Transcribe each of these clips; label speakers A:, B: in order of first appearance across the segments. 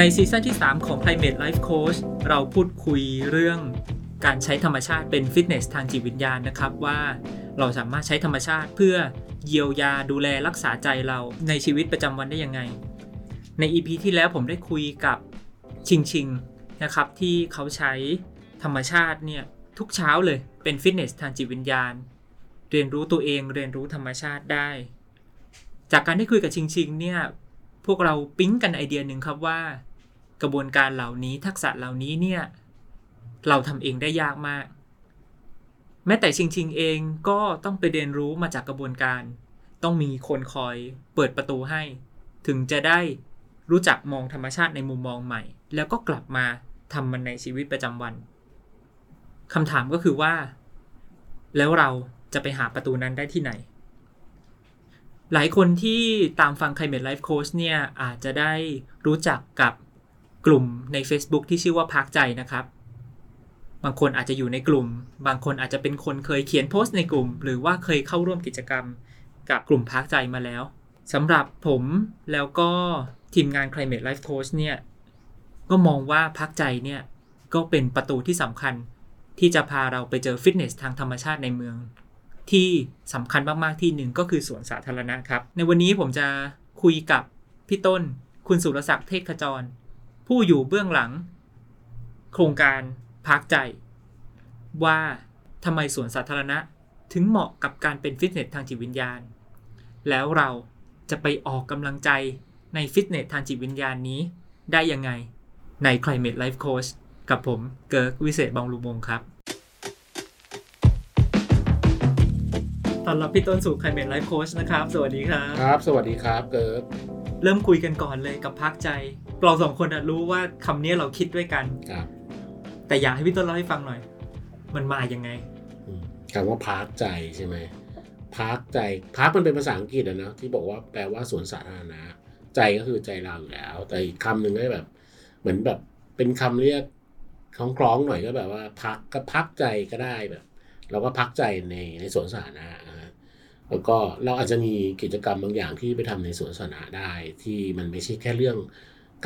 A: ในซีซั่นที่ 3 ของ Climate Life Coach เราพูดคุยเรื่องการใช้ธรรมชาติเป็นฟิตเนสทางจิตวิญญาณนะครับว่าเราสามารถใช้ธรรมชาติเพื่อเยียวยาดูแลรักษาใจเราในชีวิตประจำวันได้ยังไง ใน EP ที่แล้วผมได้คุยกับชิงชิงนะครับที่เขาใช้ธรรมชาติเนี่ยทุกเช้าเลยเป็นฟิตเนสทางจิตวิญญาณ เรียนรู้ตัวเองเรียนรู้ธรรมชาติได้ จากการได้คุยกับชิงชิงเนี่ยพวกเราปิ๊งกันไอเดียหนึ่งครับว่า กระบวนการเหล่านี้ทักษะเหล่านี้เนี่ยเราทำเองได้ยากมาก แม้แต่ชิงชิงเองก็ต้องไปเรียนรู้มาจากกระบวนการ ต้องมีคนคอยเปิดประตูให้ ถึงจะได้รู้จักมองธรรมชาติในมุมมองใหม่ แล้วก็กลับมาทำมันในชีวิตประจำวันคำถามก็คือว่า แล้วเราจะไปหาประตูนั้นได้ที่ไหน หลายคนที่ตามฟัง Climate Life Coach เนี่ยอาจจะได้รู้จักกับ กลุ่มใน Facebook ที่ชื่อว่าพักใจนะครับ บางคนอาจจะอยู่ในกลุ่ม บางคนอาจจะเป็นคนเคยเขียนโพสต์ในกลุ่ม หรือว่าเคยเข้าร่วมกิจกรรมกับกลุ่มพักใจมาแล้วสำหรับผมแล้วก็ทีมงาน Climate Life Coach เนี่ยก็มองว่าพักใจเนี่ยก็เป็นประตูที่สำคัญที่จะพาเราไปเจอฟิตเนสทางธรรมชาติในเมือง ที่สำคัญมาก ๆ ที่หนึ่งก็คือสวนสาธารณะครับ ในวันนี้ผมจะคุยกับพี่ต้น คุณสุรศักดิ์เทศขจร ผู้อยู่เบื้องหลัง โครงการพักใจ ว่าทำไมสวนสาธารณะถึงเหมาะกับการเป็นฟิตเนสทางจิตวิญญาณ แล้วเราจะไปออกกำลังใจในฟิตเนสทางจิตวิญญาณนี้ได้ยังไงใน Climate Life Coach กับผมเกิร์กวิเศษบองลูมงครับ ต้อนรับพี่ต้นสู่ Climate Life Coach นะครับ สวัสดีครับ
B: ครับ สวัสดีครับเกิร์ก
A: เริ่มคุยกันก่อนเลยกับ Park ใจ เราสองคนอะรู้ว่าคำนี้เราคิดด้วยกัน
B: ครับ
A: แต่อยากให้พี่ต้นเล่าให้ฟังหน่อย มันมายังไง
B: อืมคำว่า Park ใจใช่ไหมPark ใจ Park มันเป็นภาษาอังกฤษอะเนาะที่บอกว่าแปลว่าสวนสาธารณะใจก็คือใจเราอยู่แล้ว แต่อีกคำหนึ่งก็แบบ เหมือนแบบเป็นคำเรียกคล้องๆหน่อยก็แบบว่าพักก็พักใจก็ได้แบบ เราก็พักใจในในสวนสาธารณะนะฮะแล้วก็เราอาจจะมีกิจกรรมบางอย่างที่ไปทำในสวนสาธารณะได้ ที่มันไม่ใช่แค่เรื่อง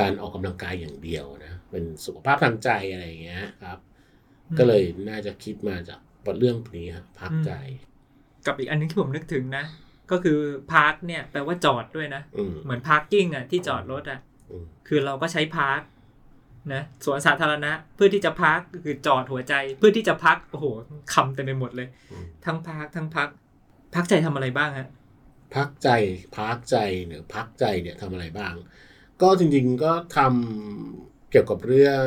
B: การออกกำลังกายอย่างเดียวนะ เป็นสุขภาพทางใจอะไรอย่างเงี้ยครับ
A: อืม
B: ก็เลยน่าจะคิดมาจากเรื่องนี้ครับพักใจ
A: กับอีกอันนึงที่ผมนึกถึงนะ ก็คือ park เนี่ยแปลว่าจอดด้วยนะ
B: อืม
A: เหมือน parking อะที่จอดรถอะ
B: อืม
A: คือเราก็ใช้ park นะสวนสาธารณะเพื่อที่จะพักคือจอดหัวใจ เพื่อที่จะพักโอ้โหคำเต็มไปหมดเลย
B: อืม
A: ทั้งพักทั้ง park พักใจทำอะไรบ้างฮะ
B: พักใจพักใจหรือ Park ใจเนี่ยทำอะไรบ้าง ก็จริงๆก็ทำเกี่ยวกับเรื่อง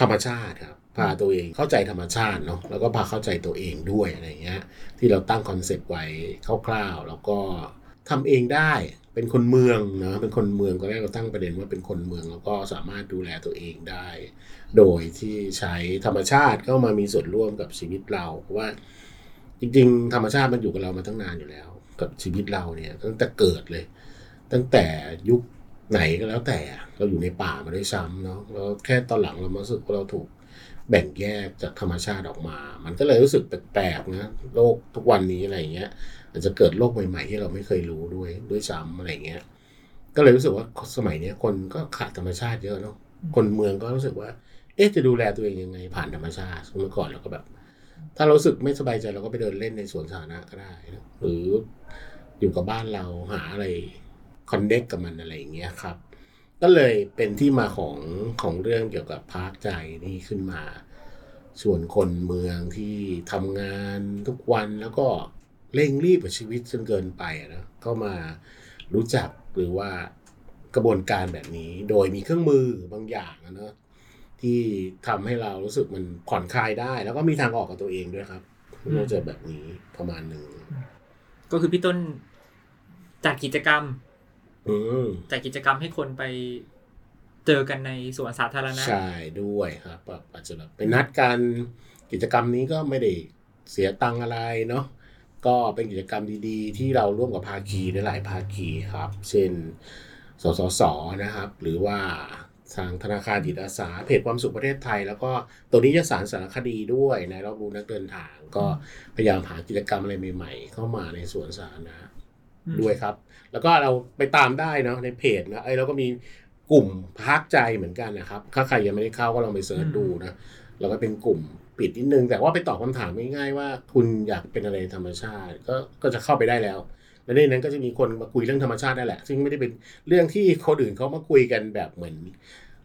B: ธรรมชาติครับพาตัวเองเข้าใจธรรมชาติเนาะแล้วก็พาเข้าใจตัวเองด้วยอะไรเงี้ยที่เราตั้งคอนเซปต์ไว้คร่าวๆ แล้วก็ทำเองได้เป็นคนเมืองเนาะเป็นคนเมืองก็แรกเราตั้งประเด็นว่าเป็นคนเมือง แล้วก็สามารถดูแลตัวเองได้ โดยที่ใช้ธรรมชาติเข้ามามีส่วนร่วมกับชีวิตเราเพราะว่าจริงๆ ธรรมชาติมันอยู่กับเรามาตั้งนานอยู่แล้ว กับชีวิตเราเนี่ยตั้งแต่เกิดเลย ตั้งแต่ยุค ไหนก็แล้วแต่เราอยู่ในป่ามาด้วยซ้ำเนาะแล้วแค่ตอนหลังเรามาสึกว่าเราถูกแบ่งแยกจากธรรมชาติออกมา มันก็เลยรู้สึกแปลกๆนะโลกทุกวันนี้อะไรอย่างเงี้ยอาจจะเกิดโลกใหม่ๆที่เราไม่เคยรู้ด้วยด้วยซ้ำอะไรอย่างเงี้ย ก็เลยรู้สึกว่าสมัยนี้คนก็ขาดธรรมชาติเยอะเนาะคนเมืองก็รู้สึกว่า เอ๊ะจะดูแลตัวเองยังไงผ่านธรรมชาติเมื่อก่อนเราก็แบบ ถ้าเราสึกไม่สบายใจเราก็ไปเดินเล่นในสวนสาธารณะก็ได้นะหรืออยู่กับบ้านเราหาอะไร คอนเน็กกับมันอะไรอย่างเงี้ยครับ ก็เลยเป็นที่มาของของเรื่องเกี่ยวกับพาร์คใจนี่ขึ้นมา ส่วนคนเมืองที่ทำงานทุกวันแล้วก็เร่งรีบกับชีวิตจนเกินไปอะนะก็มารู้จักหรือว่ากระบวนการแบบนี้ โดยมีเครื่องมือบางอย่างอะเนอะที่ทำให้เรารู้สึกมันผ่อนคลายได้ แล้วก็มีทางออกกับตัวเองด้วยครับ
A: อืม
B: น่าจะแบบนี้ประมาณหนึ่ง
A: ก็คือพี่ต้นจากกิจกรรม
B: อืม
A: จากกิจกรรมให้คนไปเจอกันในสวนสาธารณะ
B: ใช่ด้วยครับแบบอาจจะแบบไปนัดกันกิจกรรมนี้ก็ไม่ได้เสียตังค์อะไรเนาะก็เป็นกิจกรรมดีๆ ที่เราร่วมกับภาคีได้หลายภาคีครับ เช่น สสสนะครับ หรือว่าทางธนาคารจิตอาสาเพจความสุขประเทศไทย แล้วก็ตัวนี้จะสารสารคดีด้วยในรอบรู้นักเดินทาง ก็พยายามหากิจกรรมอะไรใหม่ๆ เข้ามาในสวนสาธารณะ
A: อืม
B: ด้วยครับ แล้วก็เราไปตามได้เนาะในเพจนะไอ้ยเราก็มีกลุ่มพักใจเหมือนกันนะครับ ถ้าใครยังไม่ได้เข้าก็ลองไปเสิร์ชดูนะแล้วก็เป็นกลุ่มปิดนิดนึง แต่ว่าไปตอบคำถามง่ายๆว่า คุณอยากเป็นอะไรในธรรมชาติ ก็ก็จะเข้าไปได้แล้วและในนั้นก็จะมีคนมาคุยเรื่องธรรมชาติได้แหละ ซึ่งไม่ได้เป็นเรื่องที่คนอื่นเขามาคุยกันแบบเหมือน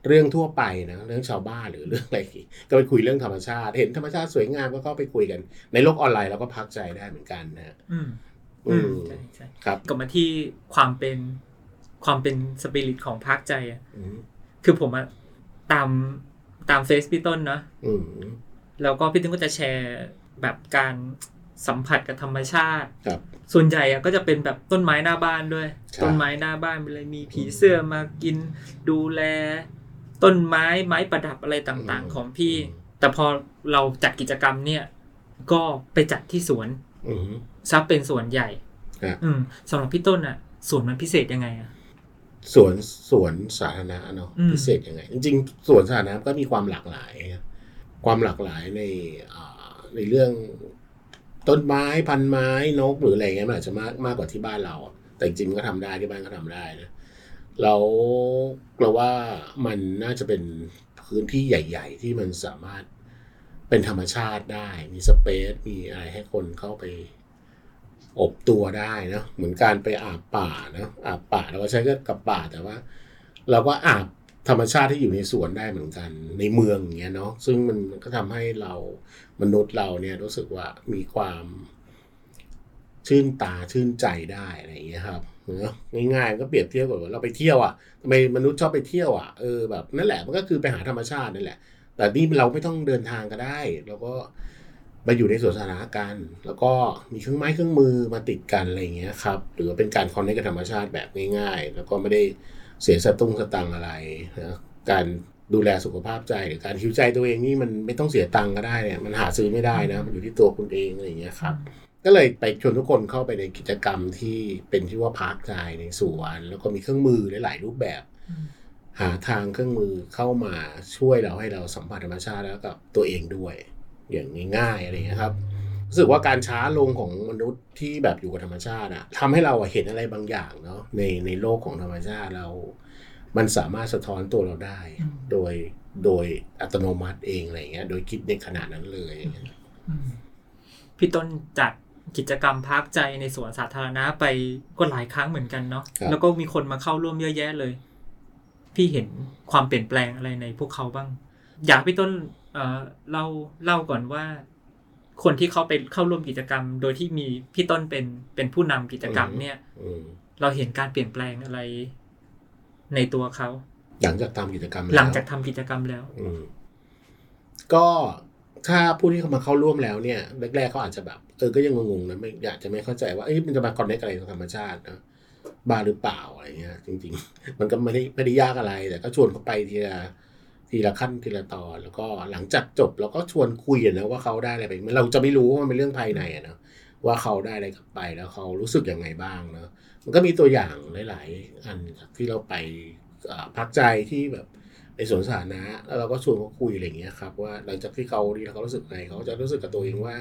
B: เรื่องทั่วไปนะเรื่องชาวบ้านหรือเรื่องอะไรอย่างงี้ก็ไปคุยเรื่องธรรมชาติ เห็นธรรมชาติสวยงามก็เข้าไปคุยกัน ในโลกออนไลน์เราก็พักใจได้เหมือนกันนะฮะ
A: อืม
B: อื
A: อืม
B: ม
A: ใช่ใช่
B: ครับ
A: กลับมาที่ความเป็นความเป็นสปิริตของพักใจอะ
B: อืม
A: คือผมอะตามตามเฟซพี่ต้นเนาะ
B: อืม
A: แล้วก็พี่ต้นก็จะแชร์แบบการสัมผัสกับธรรมชาติ
B: ครับ
A: ส่วนใหญ่อะก็จะเป็นแบบต้นไม้หน้าบ้านด้วย
B: ใช่
A: ต้นไม้หน้าบ้านเป็นอะไรมีผีเสื้อมากินดูแล ต้นไม้ไม้ประดับอะไรต่างๆ ของพี่ แต่พอเราจัดกิจกรรมเนี่ย ก็ไปจัดที่สวน
B: อืม
A: ซับเป็นสวนใหญ่
B: ครับ
A: อืมสำหรับพี่ต้นอะสวนมันพิเศษยังไงอะ
B: สวนสวนสาธารณะเนาะ
A: อืม
B: พิเศษยังไง จริงๆสวนสาธารณะก็มีความหลากหลายนะความหลากหลายในอ่าในเรื่องต้นไม้พันไม้นกหรืออะไรเงี้ยมันอาจจะมากมากกว่าที่บ้านเราอะแต่จริงๆก็ทำได้ที่บ้านก็ทำได้นะแล้วเราว่ามันน่าจะเป็นพื้นที่ใหญ่ ๆ ที่มันสามารถ เป็นธรรมชาติได้ มีสเปซมีอะไรให้คนเข้าไปอบตัวได้นะเหมือนการไปอาบป่านะอาบป่าเราก็ใช้กับป่าแต่ว่า เราก็อาบธรรมชาติที่อยู่ในสวนได้เหมือนกัน ในเมืองอย่างเงี้ยเนาะซึ่งมันก็ทำให้เรามนุษย์เราเนี่ยรู้สึกว่ามีความชื่นตาชื่นใจได้อะไรอย่างเงี้ยครับเนอะง่ายๆก็เปรียบเทียบกับว่าเราไปเที่ยวอะทำไมมนุษย์ชอบไปเที่ยวอะเออแบบนั่นแหละมันก็คือไปหาธรรมชาตินั่นแหละ แต่นี่เราไม่ต้องเดินทางก็ได้เราก็มาอยู่ในสวนสาธารณะกัน แล้วก็มีเครื่องไม้เครื่องมือมาติดกันอะไรอย่างเงี้ยครับ หรือเป็นการคอนเนคกับธรรมชาติแบบง่ายๆ แล้วก็ไม่ได้เสียสตุ้งสตังอะไรนะการดูแลสุขภาพใจหรือการคิวใจตัวเองนี่มันไม่ต้องเสียตังก็ได้เนี่ยมันหาซื้อไม่ได้นะ มันอยู่ที่ตัวคุณเองอะไรอย่างเงี้ยครับ ก็เลยไปชวนทุกคนเข้าไปในกิจกรรมที่เป็นที่ว่าพาร์คใจในสวน แล้วก็มีเครื่องมือหลาย ๆ รูปแบบ หาทางเครื่องมือเข้ามาช่วยเราให้เราสัมผัสธรรมชาติแล้วกับตัวเองด้วย อย่างง่ายๆอะไรอย่างเงี้ยครับรู้สึกว่าการช้าลงของมนุษย์ที่แบบอยู่กับธรรมชาติอะทำให้เราอะเห็นอะไรบางอย่างเนาะในในโลกของธรรมชาติเรา มันสามารถสะท้อนตัวเราได้ โดยโดยอัตโนมัติเองอะไรอย่างเงี้ย โดยคิดในขนาดนั้นเลย
A: อืมพี่ต้นจัดกิจกรรมพักใจในสวนสาธารณะไปก็หลายครั้งเหมือนกันเนาะ
B: ครับ
A: แล้วก็มีคนมาเข้าร่วมเยอะแยะเลย พี่เห็นความเปลี่ยนแปลงอะไรในพวกเขาบ้าง อยากให้พี่ต้นเอ่อเล่าเล่าก่อนว่า คนที่เขาไปเข้าร่วมกิจกรรม โดยที่มีพี่ต้นเป็นเป็นผู้นำกิจกรรมเนี่ย
B: อืม
A: เราเห็นการเปลี่ยนแปลงอะไร ในตัวเขา
B: หลังจากทำกิจกรรมแว
A: หลังจากทำกิจกรรมแล้ว
B: อืมก็ถ้าผู้ที่เขามาเข้าร่วมแล้วเนี่ยแรกๆเขาอาจจะแบบเออก็ยังงงๆนะไม่อยากจะไม่เข้าใจว่าเอ้ยมันจะมาคอนเนคอะไรกับธรรมชาตินะ บ้าหรือเปล่าอะไรเงี้ย จริง ๆ มันก็ไม่ได้ไม่ได้ยากอะไร แต่ก็ชวนเขาไปทีละทีละขั้นทีละตอนแล้วก็หลังจากจบเราก็ชวนคุยนะว่าเขาได้อะไรไปเราจะไม่รู้ว่ามันเป็นเรื่องภายในอะเนาะว่าเขาได้อะไรกลับไปแล้วเขารู้สึกยังไงบ้างเนาะมันก็มีตัวอย่างหลาย ๆ อันที่เราไปพักใจที่แบบในสวนสาธารณะแล้วเราก็ชวนเขาคุยอะไรเงี้ยครับว่าหลังจากที่เขาดีเขารู้สึกไงเขาจะรู้สึกกับตัวเองว่า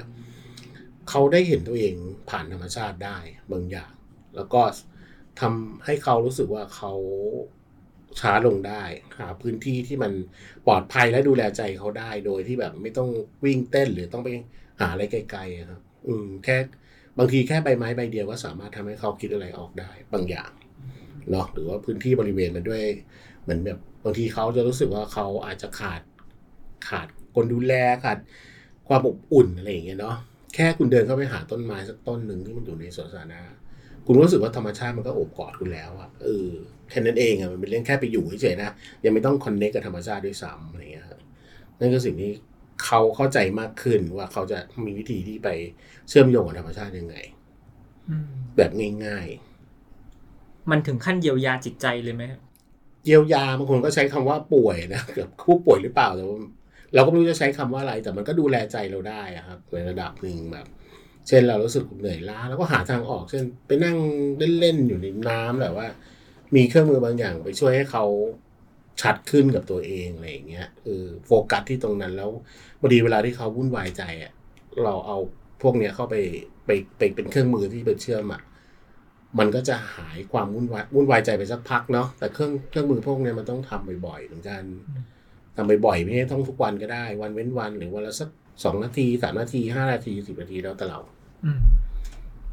B: เขาได้เห็นตัวเองผ่านธรรมชาติได้บางอย่าง แล้วก็ ทำให้เขารู้สึกว่าเขาช้าลงได้หาพื้นที่ที่มันปลอดภัยและดูแลใจเขาได้โดยที่แบบไม่ต้องวิ่งเต้นหรือต้องไปหาอะไรไกลๆอะครับ อืมแค่บางทีแค่ใบไม้ใบเดียวก็สามารถทำให้เขาคิดอะไรออกได้บางอย่างเนาะหรือว่าพื้นที่บริเวณมันด้วยเหมือนแบบบางทีเขาจะรู้สึกว่าเขาอาจจะขาดขาดคนดูแลขาดความอบอุ่นอะไรอย่างเงี้ยเนาะแค่คุณเดินเข้าไปหาต้นไม้สักต้นหนึ่งที่มันอยู่ในสวนสาธารณะ คุณรู้สึกว่าธรรมชาติมันก็โอบกอดคุณแล้วอะเออแค่นั้นเองอะมันเป็นเรื่องแค่ไปอยู่เฉยๆนะยังไม่ต้องคอนเนคกับธรรมชาติด้วยซ้ำอะไรเงี้ยครับนั่นคือสิ่งที่เขาเข้าใจมากขึ้นว่าเขาจะมีวิธีที่ไปเชื่อมโยงกับธรรมชาติยังไง
A: อืม
B: แบบง่ายๆ
A: มันถึงขั้นเยียวยาจิตใจเลยไหมครับ
B: เยียวยาบางคนก็ใช้คำว่าป่วยนะแบบผู้ป่วยหรือเปล่าแต่ว่าเราก็ไม่รู้จะใช้คำว่าอะไร แต่มันก็ดูแลใจเราได้อะครับในระดับหนึ่งแบบ เช่นเรารู้สึกเหนื่อยล้าแล้วก็หาทางออก เช่นไปนั่งเล่นๆอยู่ในน้ำแบบว่า มีเครื่องมือบางอย่างไปช่วยให้เขาชัดขึ้นกับตัวเองอะไรอย่างเงี้ยเออโฟกัสที่ตรงนั้นแล้วพอดีเวลาที่เขาวุ่นวายใจอะเราเอาพวกเนี้ยเข้าไปไปไปเป็นเครื่องมือที่ไปเชื่อมอะมันก็จะหายความวุ่นวายวุ่นวายใจไปสักพักเนาะแต่เครื่องเครื่องมือพวกเนี้ยมันต้องทำบ่อยๆเหมือนกันทำบ่อยๆไม่ใช่ต้องทุกวันก็ได้ วันเว้นวันหรือวันละสักสองนาทีสามนาทีห้านาทีสิบนาทีแล้วแต่เรา
A: อืม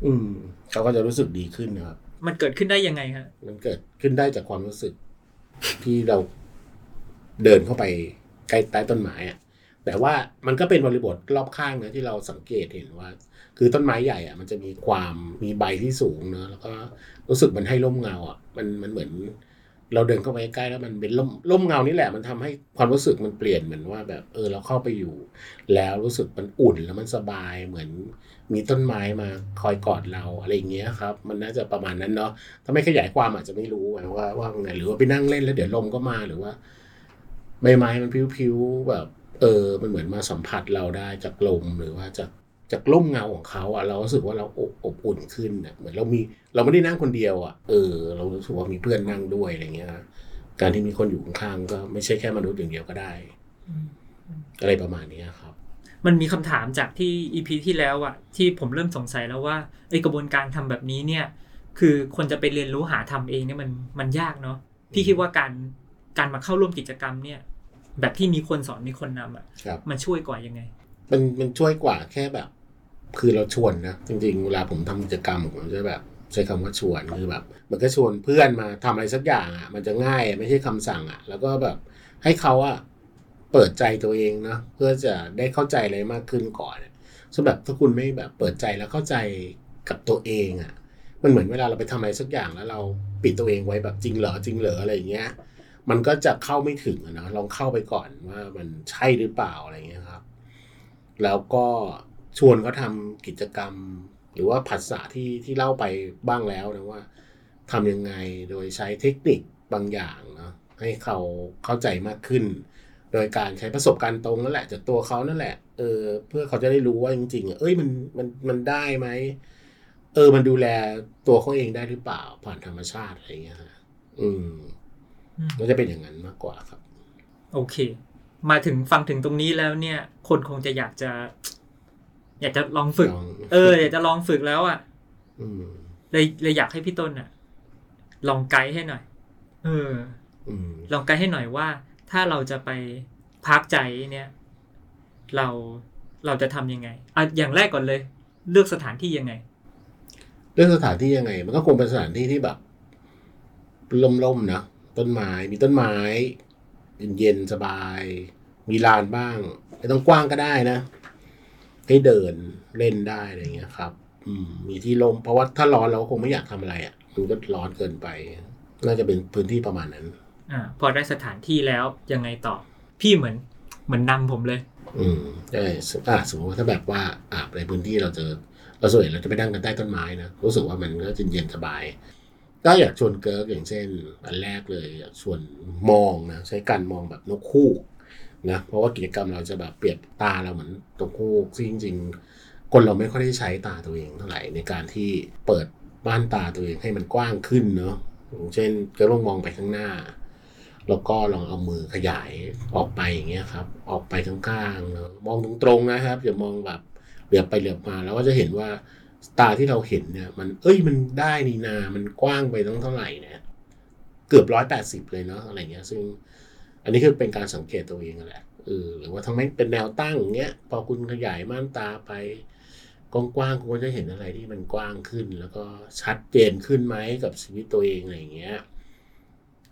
B: อืม เขาก็จะรู้สึกดีขึ้นนะครับ
A: มันเกิดขึ้นได้ยังไงฮะ
B: มันเกิดขึ้นได้จากความรู้สึก ที่เราเดินเข้าไปใกล้ใต้ต้นไม้อะแต่ว่ามันก็เป็นบริบทรอบข้างนะที่เราสังเกตเห็นว่า คือต้นไม้ใหญ่อะมันจะมีความมีใบที่สูงเนอะแล้วก็รู้สึกมันให้ร่มเงาอะมันมันเหมือน เราเดินเข้าไปใกล้แล้วมันเป็นร่มร่มเงานี่แหละ มันทำให้ความรู้สึกมันเปลี่ยนเหมือนว่าแบบเออเราเข้าไปอยู่ แล้วรู้สึกมันอุ่นแล้วมันสบายเหมือน มีต้นไม้มาคอยกอดเราอะไรอย่างเงี้ยครับ มันน่าจะประมาณนั้นเนาะถ้าไม่ขยายความอาจจะไม่รู้ไงว่าว่าไงหรือว่าไปนั่งเล่นแล้วเดี๋ยวลมก็มาหรือว่าใบไม้มันพิ้วๆแบบ เออ มันเหมือนมาสัมผัสเราได้จากลมหรือว่าจากจากร่มเงาของเขาอะเรารู้สึกว่าเราอบอบอุ่นขึ้นอะเหมือนเรามีเราไม่ได้นั่งคนเดียวอะเออ เรารู้สึกว่ามีเพื่อนนั่งด้วยอะไรเงี้ยนะการที่มีคนอยู่ข้างๆก็ไม่ใช่แค่มนุษย์อย่างเดียวก็ได้ อะไรประมาณเนี้ยครับ
A: มันมีคำถามจากที่ EP ที่แล้วอะที่ผมเริ่มสงสัยแล้วว่าไอกระบวนการทำแบบนี้เนี่ย คือคนจะไปเรียนรู้หาทำเองเนี่ยมันมันยากเนาะพี่คิดว่าการการมาเข้าร่วมกิจกรรมเนี่ย แบบที่มีคนสอนมีคนนำอะ
B: ครับ
A: มันช่วยกว่ายังไง
B: มันมันช่วยกว่าแค่แบบ คือเราชวนนะจริงๆเวลาผมทำกิจกรรมผมจะแบบใช้คำว่าชวนคือแบบ มันก็ชวนเพื่อนมาทำอะไรสักอย่างอะ มันจะง่ายอะไม่ใช่คำสั่งอะ แล้วก็แบบให้เขาอะ เปิดใจตัวเองเนาะเพื่อจะได้เข้าใจอะไรมากขึ้นก่อนสำหรับถ้าคุณไม่แบบเปิดใจแล้วเข้าใจกับตัวเองอะ มันเหมือนเวลาเราไปทำอะไรสักอย่างแล้วเราปิดตัวเองไว้แบบจริงเหรอจริงเหรออะไรอย่างเงี้ย มันก็จะเข้าไม่ถึงนะลองเข้าไปก่อนว่ามันใช่หรือเปล่าอะไรเงี้ยครับ แล้วก็ชวนเขาทำกิจกรรม หรือว่าภาษาที่ที่เล่าไปบ้างแล้วนะว่าทำยังไงโดยใช้เทคนิคบางอย่างเนาะให้เขาเข้าใจมากขึ้น โดยการใช้ประสบการณ์ตรงนั่นแหละจากตัวเขานั่นแหละเออเพื่อเขาจะได้รู้ว่าจริงๆอะเอ้ยมันมันมันได้ไหมเออ มันดูแลตัวเขาเองได้หรือเปล่า ผ่านธรรมชาติอะไรเงี้ยฮะอืมก็จะเป็นอย่างนั้นมากกว่าครับ
A: โอเค มาถึงฟังถึงตรงนี้แล้วเนี่ย คนคงจะอยากจะ อยากจะลองฝึก
B: ลอง
A: เอออยากจะลองฝึกแล้วอะ
B: อืม
A: เลยเลยอยากให้พี่ต้นอะ ลองไกด์ให้หน่อย เออ
B: อืม
A: ลองไกด์ให้หน่อยว่า ถ้าเราจะไปพักใจเนี่ย เราเราจะทำยังไงอะอย่างแรกก่อนเลย เลือกสถานที่ยังไง
B: เรื่องสถานที่ยังไง มันก็คงเป็นสถานที่ที่แบบล่มๆนะต้นไม้มีต้นไม้เย็นๆสบาย มีลานบ้างไม่ต้องกว้างก็ได้นะให้เดินเล่นได้อะไรเงี้ยครับ อืม มีที่ลมเพราะว่าถ้าร้อนเราก็คงไม่อยากทำอะไรอะ่ะมันก็ร้อนเกินไป น่าจะเป็นพื้นที่ประมาณนั้น
A: อ่าพอได้สถานที่แล้วยังไงต่อ พี่เหมือนเหมือนนำผมเลย
B: อืมใช่สอะสมมติว่าถ้าแบบว่าอ่าในพื้นที่เราเจอเราส่วนใหญ่เราจะไปนั่งกันใต้ต้นไม้นะรู้สึกว่ามันก็จะเย็นสบายก็อยากชวนเกิร์กอย่างเช่น อันแรกเลยอยากชวนมองนะใช้การมองแบบนกคู่นะเพราะว่ากิจกรรมเราจะแบบเปรียบตาเราเหมือนนกคู่ซึ่งจริงๆ คนเราไม่ค่อยได้ใช้ตาตัวเองเท่าไหร่ในการที่เปิดบ้านตาตัวเองให้มันกว้างขึ้นเนาะอย่างเช่นเกิร์กลองมองไปข้างหน้า แล้วก็ลองเอามือขยายออกไปอย่างเงี้ยครับ ออกไปข้างๆเนอะมองตรงๆนะครับอย่ามองแบบเหลือบไปเหลือบมาแล้วก็จะเห็นว่าตาที่เราเห็นเนี่ย มันเอ้ยมันได้นี่นา มันกว้างไปตั้งเท่าไหร่เนี่ยเกือบร้อยแปดสิบเลยเนาะอะไรเงี้ย ซึ่ง อันนี้คือเป็นการสังเกตตัวเองนั่นแหละเออหรือว่าทั้งไม่เป็นแนวตั้งอย่างเงี้ย พอคุณขยายม่านตาไปกว้างๆคุณก็จะเห็นอะไรที่มันกว้างขึ้น แล้วก็ชัดเจนขึ้นไหมกับชีวิตตัวเองอะไรอย่างเงี้ย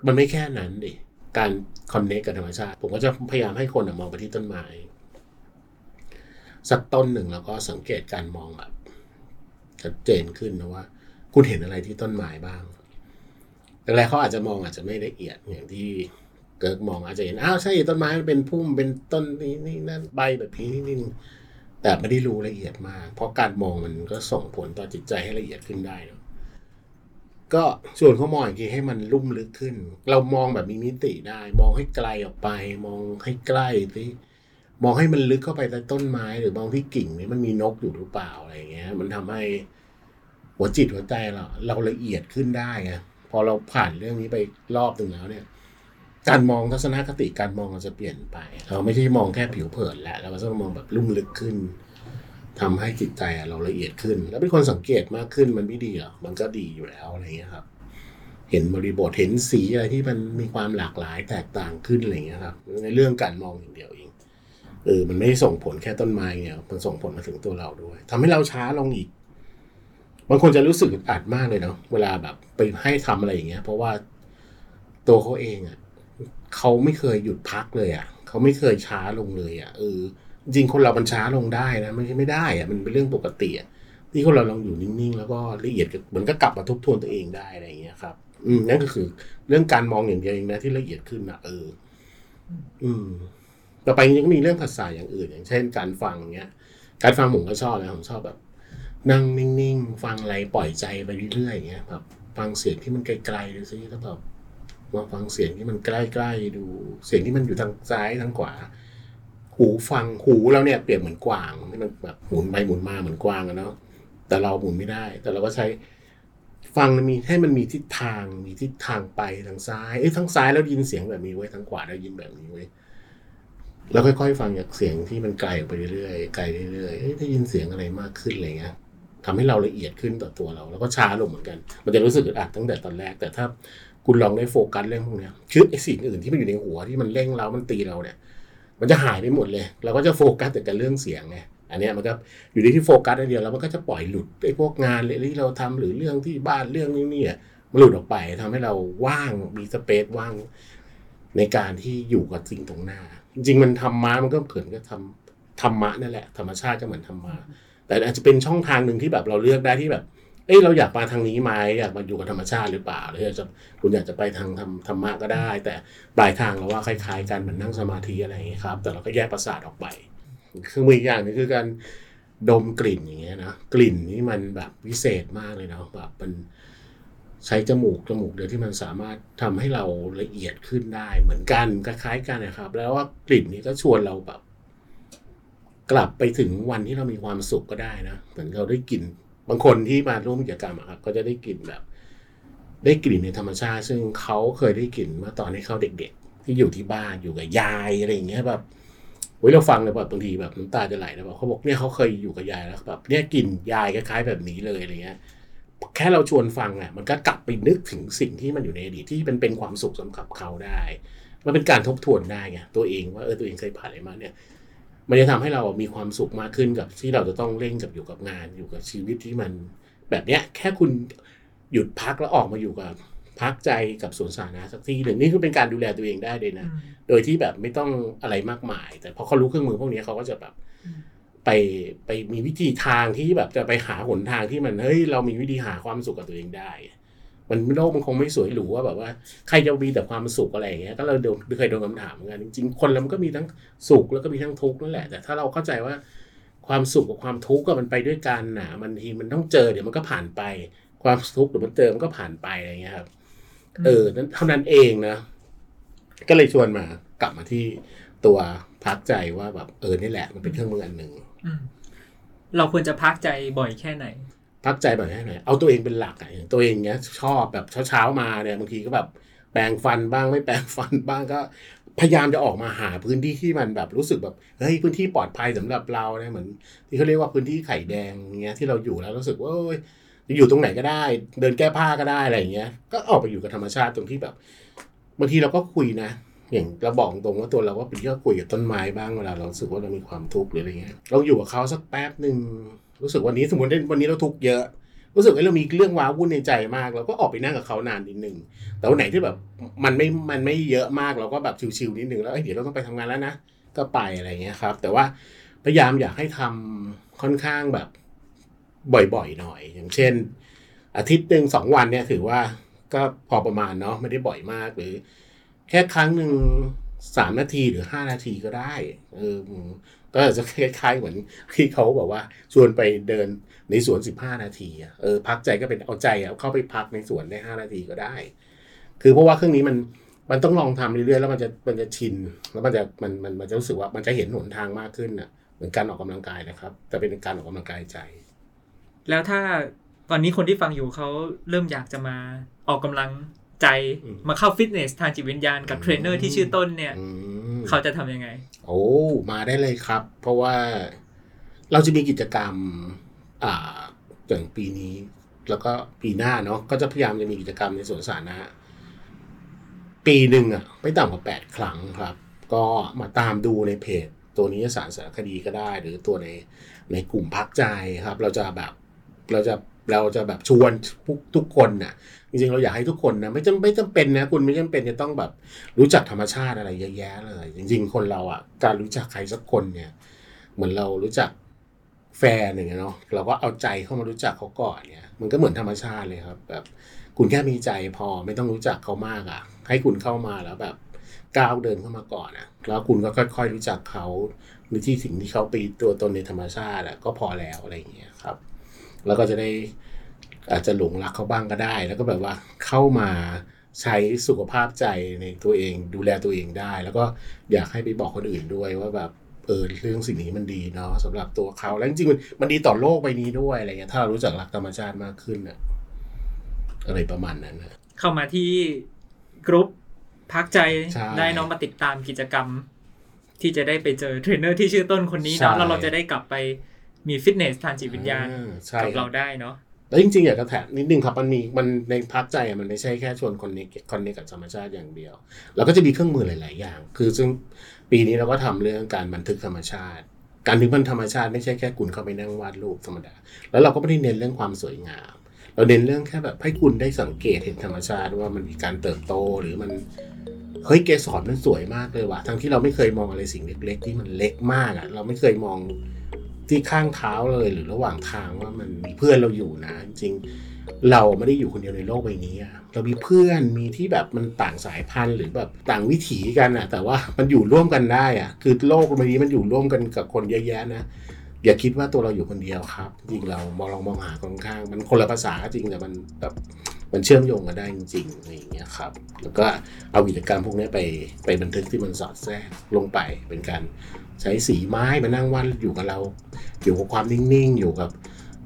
B: มันไม่แค่นั้นดิการคอนเนคกับธรรมชาติ ผมก็จะพยายามให้คนมองไปที่ต้นไม้สักต้นหนึ่งแล้วก็สังเกตการมองแบบชัดเจนขึ้นนะว่า คุณเห็นอะไรที่ต้นไม้บ้างแต่แรกเขาอาจจะมองอาจจะไม่ละเอียดอย่างที่เกิร์กมองอาจจะเห็นอ้าวใช่ต้นไม้มันเป็นพุ่มเป็นต้นนี้นี่นั่นใบแบบนี้นี่นี่แต่ไม่ได้รู้ละเอียดมาก เพราะการมองมันก็ส่งผลต่อจิตใจให้ละเอียดขึ้นได้นะ ก็ส่วนเขามองอีกทีให้มันลุ่มลึกขึ้น เรามองแบบมีมิติได้ มองให้ไกลออกไป มองให้ใกล้ที่มองให้มันลึกเข้าไปใต้ต้นไม้ หรือมองที่กิ่งนี้มันมีนกอยู่หรือเปล่าอะไรเงี้ย มันทำให้หัวจิตหัวใจเราเราละเอียดขึ้นได้ไงพอเราผ่านเรื่องนี้ไปรอบหนึ่งแล้วเนี่ย การมองทัศนคติการมองเราจะเปลี่ยนไป เราไม่ใช่มองแค่ผิวเผินแล้วเราก็จะมองแบบลุ่มลึกขึ้น ทำให้จิตใจเราละเอียดขึ้น แล้วเป็นคนสังเกตมากขึ้นมันไม่ดีเหรอมันก็ดีอยู่แล้วอะไรเงี้ยครับ เห็นบริบทเห็นสีอะไรที่มันมีความหลากหลายแตกต่างขึ้นอะไรเงี้ยครับในเรื่องการมองอย่างเดียวเองเออมันไม่ส่งผลแค่ต้นไม้เนี่ยมันส่งผลมาถึงตัวเราด้วยทำให้เราช้าลงอีกบางคนจะรู้สึกอัดมากเลยเนาะเวลาแบบไปให้ทำอะไรอย่างเงี้ย เพราะว่าตัวเขาเองอะ่ะเขาไม่เคยหยุดพักเลยอะ่ะเขาไม่เคยช้าลงเลยอะ่ะเออ จริงคนเรามันช้าลงได้นะไม่ใช่ไม่ได้อะมันเป็นเรื่องปกติอะที่คนเราลองอยู่นิ่งๆ แล้วก็ละเอียดกับเหมือนก็กลับมาทบทวนตัวเองได้อะไรอย่างเงี้ยครับ อืมนั่นก็คือเรื่องการมองอย่างเดียวเองนะที่ละเอียดขึ้นนะเออ อืมต่อไปยังมีเรื่องภาษาอย่างอื่น อย่างเช่น การฟังเงี้ย การฟังผมก็ชอบนะผมชอบแบบ นั่งนิ่งๆ ฟังอะไรปล่อยใจไปเรื่อยๆอย่างเงี้ยแบบฟังเสียงที่มันไกลๆดูซิแล้วแบบมาฟังเสียงที่มันใกล้ๆดู เสียงที่มันอยู่ทางซ้ายทางขวา หูฟังหูเราเนี่ยเปรียบเหมือนกวางที่มันแบบหมุนไปหมุนมาเหมือนกวางอะเนาะแต่เราหมุนไม่ได้ แต่เราก็ใช้ฟังมีให้มันมีทิศทางมีทิศทางไปทางซ้ายเอ้ยทางซ้ายได้ยินเสียงแบบนี้ไว้ทางขวาได้ยินแบบนี้ไว้แล้วค่อยๆฟังจากเสียงที่มันไกลออกไปเรื่อยๆไกลเรื่อยๆเอ้ยได้ยินเสียงอะไรมากขึ้นอะไรเงี้ยทำให้เราละเอียดขึ้นต่อตัวเรา แล้วก็ช้าลงเหมือนกัน มันจะรู้สึกอึดอัดตั้งแต่ตอนแรก แต่ถ้าคุณลองได้โฟกัสเรื่องพวกเนี้ยคือไอ้สิ่งอื่นที่มันอยู่ในหัวที่มันเร่งเรา มันตีเราเนี่ย มันจะหายไปหมดเลย เราก็จะโฟกัสแต่กับเรื่องเสียงไงอันนี้มันก็อยู่ในที่โฟกัสอันเดียวแล้วมันก็จะปล่อยหลุดไอ้พวกงานเลยที่เราทำหรือเรื่องที่บ้านเรื่องนี้เนี่ยมันหลุดออกไปทำให้เราว่างมีสเปซว่างในการที่อยู่กับสิ่งตรงหน้า จริงๆมันธรรมะมันก็เกิดก็ทำธรรมะนั่นแหละธรรมชาติก็เหมือนธรรมะแต่อาจจะเป็นช่องทางหนึ่งที่แบบเราเลือกได้ที่แบบ เอ้ยเราอยากมาทางนี้ไหมอยากมาอยู่กับธรรมชาติหรือเปล่าหรือจะคุณอยากจะไปทางธรรมธรรมะก็ได้ แต่ปลายทางเราว่าคล้ายๆกันเหมือนนั่งสมาธิอะไรอย่างเงี้ยครับ แต่เราก็แยกประสาทออกไปคือมือย่างนึงคือการดมกลิ่นอย่างเงี้ยนะกลิ่นนี่มันแบบวิเศษมากเลยเนาะแบบมันใช้จมูกจมูกเดียวที่มันสามารถทำให้เราละเอียดขึ้นได้เหมือนกันคล้ายๆกันนะครับ แล้วว่ากลิ่นนี้ก็ชวนเราแบบ กลับไปถึงวันที่เรามีความสุขก็ได้นะเหมือนเราได้กลิ่น บางคนที่มาร่วมกิจกรรมครับก็จะได้กลิ่นแบบ ได้กลิ่นในธรรมชาติ ซึ่งเขาเคยได้กลิ่นเมื่อตอนที่เขาเด็ก ๆ ที่อยู่ที่บ้านอยู่กับยายอะไรอย่างเงี้ยแบบเว้ยเราฟังเลยแบบบางทีแบบน้ำตาจะไหลนะแบบเขาบอกเนี่ยเขาเคยอยู่กับยายแล้วแบบเนี่ยกลิ่นยายคล้ายๆแบบนี้เลยอะไรเงี้ยแค่เราชวนฟังอะมันก็กลับไปนึกถึงสิ่งที่มันอยู่ในอดีตที่เป็นเป็นความสุขสำหรับเขาได้ มันเป็นการทบทวนได้ไงตัวเองว่าเออตัวเองเคยผ่านอะไรมาเนี่ย มันจะทำให้เรามีความสุขมากขึ้นกับที่เราจะต้องเร่งกับอยู่กับงานอยู่กับชีวิตที่มัน แบบเนี้ยแค่คุณหยุดพักแล้วออกมาอยู่กับพักใจกับสวนสาธารณะสักที่หนึ่งนี่คือเป็นการดูแลตัวเองได้เลยนะ โดยที่แบบไม่ต้องอะไรมากมาย แต่พอเขารู้เครื่องมือพวกนี้เขาก็จะแบบ
A: อืม
B: ไปไปมีวิธีทางที่แบบจะไปหาหนทางที่มันเฮ้ยเรามีวิธีหาความสุขกับตัวเองได้ มันโลกมันคงไม่สวยหรูว่าแบบว่าใครจะมีแต่ความสุขอะไรอย่างเงี้ยก็เราโดนเคยโดนคำถามเหมือนกันจริงๆคนเรามันก็มีทั้งสุขแล้วก็มีทั้งทุกข์นั่นแหละแต่ถ้าเราเข้าใจว่าความสุขกับความทุกข์ก็มันไปด้วยกันนะมันทีมันต้องเจอเดี๋ยวมันก็ผ่านไป ความทุกข์เดี๋ยวมันเจอมันก็ผ่านไปอะไรเงี้ยครับ เออนั้นเท่านั้นเองนะ ก็เลยชวนมากลับมาที่ตัวพักใจว่าแบบเออนี่แหละมันเป็นเครื่องมืออันหนึ่ง
A: อืมเราควรจะพักใจบ่อยแค่ไหน
B: พักใจแบบไหนเอาตัวเองเป็นหลักอะอย่างตัวเองเนี้ยชอบแบบเช้าๆมาเนี่ยบางทีก็แบบแปรงฟันบ้างไม่แปรงฟันบ้างก็ พยายามจะออกมาหาพื้นที่ที่มันแบบรู้สึกแบบเฮ้ยพื้นที่ปลอดภัยสำหรับเราเนี่ยเหมือน ที่เขาเรียกว่าพื้นที่ไข่แดงเงี้ยที่เราอยู่แล้วรู้สึกว่าอ้ยอยู่ตรงไหนก็ได้ เดินแก้ผ้าก็ได้อะไรอย่างเงี้ย ก็ออกไปอยู่กับธรรมชาติตรงที่แบบบางทีเราก็คุยนะอย่างเราบอกตรงว่าตัวเราก็เป็นที่คุยกับต้นไม้บ้างเวลาเราสึกว่าเรามีความทุกข์หรืออะไรเงี้ยเราอยู่กับเขาสักแป๊บหนึ่ง รู้สึกวันนี้สมมติวันนี้เราทุกข์เยอะรู้สึกว่าเรามีเรื่องว้าวุ่นในใจมากเราก็ออกไปนั่งกับเขานานนิดนึงแต่วันไหนที่แบบมันไม่มันไม่เยอะมากเราก็แบบชิวๆนิดนึงแล้วเเดี๋ยวเราต้องไปทำงานแล้วนะก็ไปอะไรเงี้ยครับ แต่ว่าพยายามอยากให้ทำค่อนข้างแบบบ่อยๆหน่อย อย่างเช่น อาทิตย์หนึ่งสองวันเนี่ยถือว่าก็พอประมาณเนาะไม่ได้บ่อยมากหรือ แค่ครั้งหนึ่งสามนาทีหรือห้านาทีก็ได้เออ ก็จะคล้ายๆเหมือนที่เขาบอกว่าชวนไปเดินในสวนสิบห้านาทีเออพักใจก็เป็นเอาใจอะเข้าไปพักในสวนได้ห้านาทีก็ได้ คือเพราะว่าเครื่องนี้มันมันต้องลองทำเรื่อยๆแล้วมันจะมันจะชิน แล้วมันจะมันมันมันจะรู้สึกว่ามันจะเห็นหนทางมากขึ้นอะเหมือนการออกกำลังกายนะครับ แต่เป็นการออกกำลังกายใจ
A: แล้วถ้าตอนนี้คนที่ฟังอยู่เขาเริ่มอยากจะมาออกกำลัง ใจ
B: อืม
A: มาเข้าฟิตเนสทางจิตวิญญาณกับ
B: อืม
A: เทรนเนอร์ที่ชื่อต้นเนี่ย
B: อืม
A: เขาจะทำยังไง
B: โอ้มาได้เลยครับ เพราะว่าเราจะมีกิจกรรม อ่าอย่างปีนี้ แล้วก็ปีหน้าเนาะก็จะพยายามจะมีกิจกรรมในสวนสาธารณะปีหนึ่งอะไม่ต่ำกว่าแปดครั้งครับ ก็มาตามดูในเพจ ตัวนี้สารสารคดีก็ได้ หรือตัวในในกลุ่มพักใจครับ เราจะแบบเราจะ เราจะแบบชวนทุกทุกคนน่ะจริงๆเราอยากให้ทุกคนนะไม่จำไม่จำเป็นนะคุณไม่จำเป็นจะต้องแบบรู้จักธรรมชาติอะไรเยอะแยะเลย จริง ๆ คนเราอะการรู้จักใครสักคนเนี่ย เหมือนเรารู้จักแฟนอย่างเงี้ยเนาะเราก็เอาใจเข้ามารู้จักเขาก่อนเนี่ย มันก็เหมือนธรรมชาติเลยครับ แบบ คุณแค่มีใจพอไม่ต้องรู้จักเขามากอะ ให้คุณเข้ามาแล้วแบบก้าวเดินเข้ามาก่อนอะ แล้วคุณก็ค่อย ๆ รู้จักเขาในที่สิ่งที่เขาไปตัวตนในธรรมชาติอะก็พอแล้วอะไรอย่างเงี้ยครับ แล้วก็จะได้อาจจะหลงรักเขาบ้างก็ได้ แล้วก็แบบว่าเข้ามาใช้สุขภาพใจในตัวเอง ดูแลตัวเองได้ แล้วก็อยากให้ไปบอกคนอื่นด้วยว่าแบบเออเรื่องสิ่งนี้มันดีเนาะสำหรับตัวเขาแล้วจริงๆมันมันดีต่อโลกใบนี้ด้วยอะไรเงี้ยถ้าเรารู้จักรักธรรมชาติมากขึ้นอะอะไรประมาณนั้นนะ
A: เข้ามาที่ group Park ใจ
B: ใช่
A: ได้น้องมาติดตามกิจกรรม ที่จะได้ไปเจอเทรนเนอร์ที่ชื่อต้นคนนี้เนาะ
B: ใช่
A: แล้วเราจะได้กลับไป มีฟิตเนสทางจิตวิญญาณ
B: อ่ใช่
A: กับ
B: ค
A: เรา
B: รับ
A: ได้เนาะ
B: แล้วจริงๆอยากจะแถมนิดนึงครับมันมีมันใน Park ใจอะมันไม่ใช่แค่ชวนคนนี้ connect กับธรรมชาติอย่างเดียวเราก็จะมีเครื่องมือหลาย ๆ อย่าง คือซึ่งปีนี้เราก็ทำเรื่องการบันทึกธรรมชาติ การบันทึกธรรมชาติไม่ใช่แค่คุณเข้าไปนั่งวาดรูปธรรมดา แล้วเราก็ไม่ได้เน้นเรื่องความสวยงาม เราเน้นเรื่องแค่แบบให้คุณได้สังเกตเห็นธรรมชาติว่ามันมีการเติบโตหรือมันเฮ้ยเกสรมันสวยมากเลยว่ะทั้งที่เราไม่เคยมองอะไรสิ่งเล็ก ๆ ที่มันเล็กมากอะ่ะเราไม่เคยมอง ที่ข้างเท้าเลยหรือระหว่างทางว่ามันมีเพื่อนเราอยู่นะ จริงเราไม่ได้อยู่คนเดียวในโลกใบนี้เรามีเพื่อนมีที่แบบมันต่างสายพันธุ์หรือแบบต่างวิถีกันอะแต่ว่ามันอยู่ร่วมกันได้อะคือโลกใบนี้มันอยู่ร่วมกันกับคนเยอะแยะนะอย่าคิดว่าตัวเราอยู่คนเดียวครับ จริงเรามองลองมองหาคนข้าง มันคนละภาษาจริงแต่มันแบบมันเชื่อมโยงกันได้จริงๆอะไรอย่างเงี้ยครับ แล้วก็เอากิจกรรมพวกนี้ไปไปบันทึกที่มันสอดแทรกลงไปเป็นการ ใช้สีไม้มานั่งวาดอยู่กับเรา อยู่กับความนิ่งๆ อยู่กับ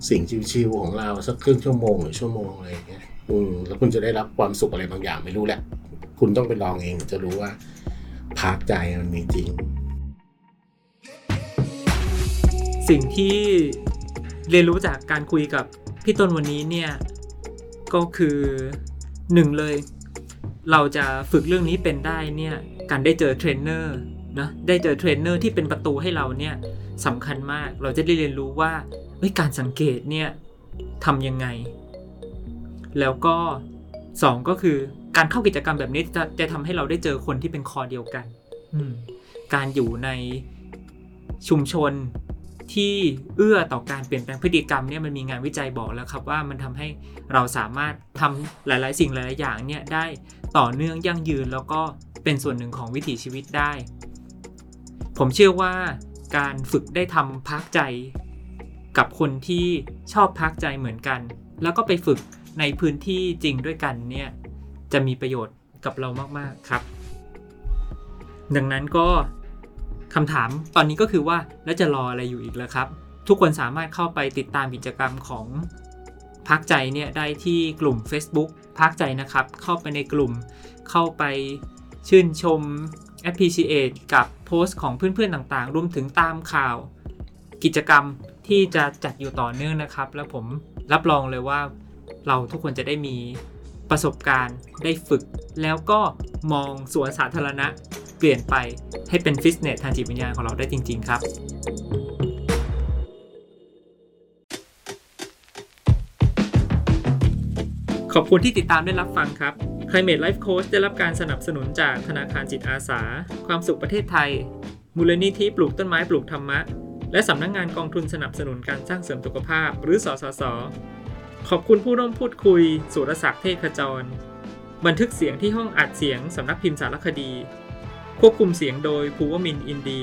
B: สิ่งชิวๆของเราสักครึ่งชั่วโมงหรือชั่วโมงอะไรอย่างเงี้ยอืมแล้วคุณจะได้รับความสุขอะไรบางอย่างไม่รู้แหละ คุณต้องไปลองเองถึงจะรู้ว่าพักใจมันมีจริง
A: สิ่งที่เรียนรู้จากการคุยกับพี่ต้นวันนี้เนี่ยก็คือหนึ่งเลย เราจะฝึกเรื่องนี้เป็นได้เนี่ยการได้เจอเทรนเนอร์ นะได้เจอเทรนเนอร์ที่เป็นประตูให้เราเนี่ยสำคัญมากเราจะได้เรียนรู้ว่าการสังเกตเนี่ยทำยังไง แล้วก็สองก็คือการเข้ากิจกรรมแบบนี้จะจะทำให้เราได้เจอคนที่เป็นคอเดียวกันการอยู่ในชุมชนที่เอื้อต่อการเปลี่ยนแปลงพฤติกรรมเนี่ยมันมีงานวิจัยบอกแล้วครับว่ามันทำให้เราสามารถทำหลาย ๆ สิ่งหลาย ๆ อย่างเนี่ยได้ต่อเนื่องยั่งยืนแล้วก็เป็นส่วนหนึ่งของวิถีชีวิตได้ ผมเชื่อว่าการฝึกได้ทำพักใจ กับคนที่ชอบพักใจเหมือนกัน แล้วก็ไปฝึกในพื้นที่จริงด้วยกันเนี่ยจะมีประโยชน์กับเรามากๆครับ ดังนั้นก็คำถามตอนนี้ก็คือว่าแล้วจะรออะไรอยู่อีกแล้วครับ ทุกคนสามารถเข้าไปติดตามกิจกรรมของพักใจเนี่ยได้ที่กลุ่ม Facebook พักใจนะครับ เข้าไปในกลุ่มเข้าไปชื่นชม appreciate กับโพสต์ของเพื่อนๆต่างๆ รวมถึงตามข่าว กิจกรรมที่จะจัดอยู่ต่อเนื่องนะครับ แล้วผมรับรองเลยว่าเราทุกคนจะได้มีประสบการณ์ได้ฝึก แล้วก็มองสวนสาธารณะเปลี่ยนไปให้เป็นฟิตเนสทางจิตวิญญาณของเราได้จริง ๆ ครับขอบคุณที่ติดตามได้รับฟังครับ Climate Life Coach ได้รับการสนับสนุนจากธนาคารจิตอาสา ความสุขประเทศไทย มูลนิธิปลูกต้นไม้ปลูกธรรมะ และสำนักงงานกองทุนสนับสนุนการสร้างเสริมสุขภาพ หรือสสส ขอบคุณผู้ร่วมพูดคุย สุรศักดิ์เทศขจร บันทึกเสียงที่ห้องอัดเสียงสำนักพิมพ์สารคดี ควบคุมเสียงโดยภูวมินอินดี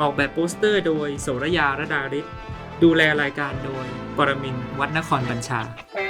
A: ออกแบบโปสเตอร์โดยโสรยาระดาริศดูแลรายการโดยปรมินวัดนครบัญชา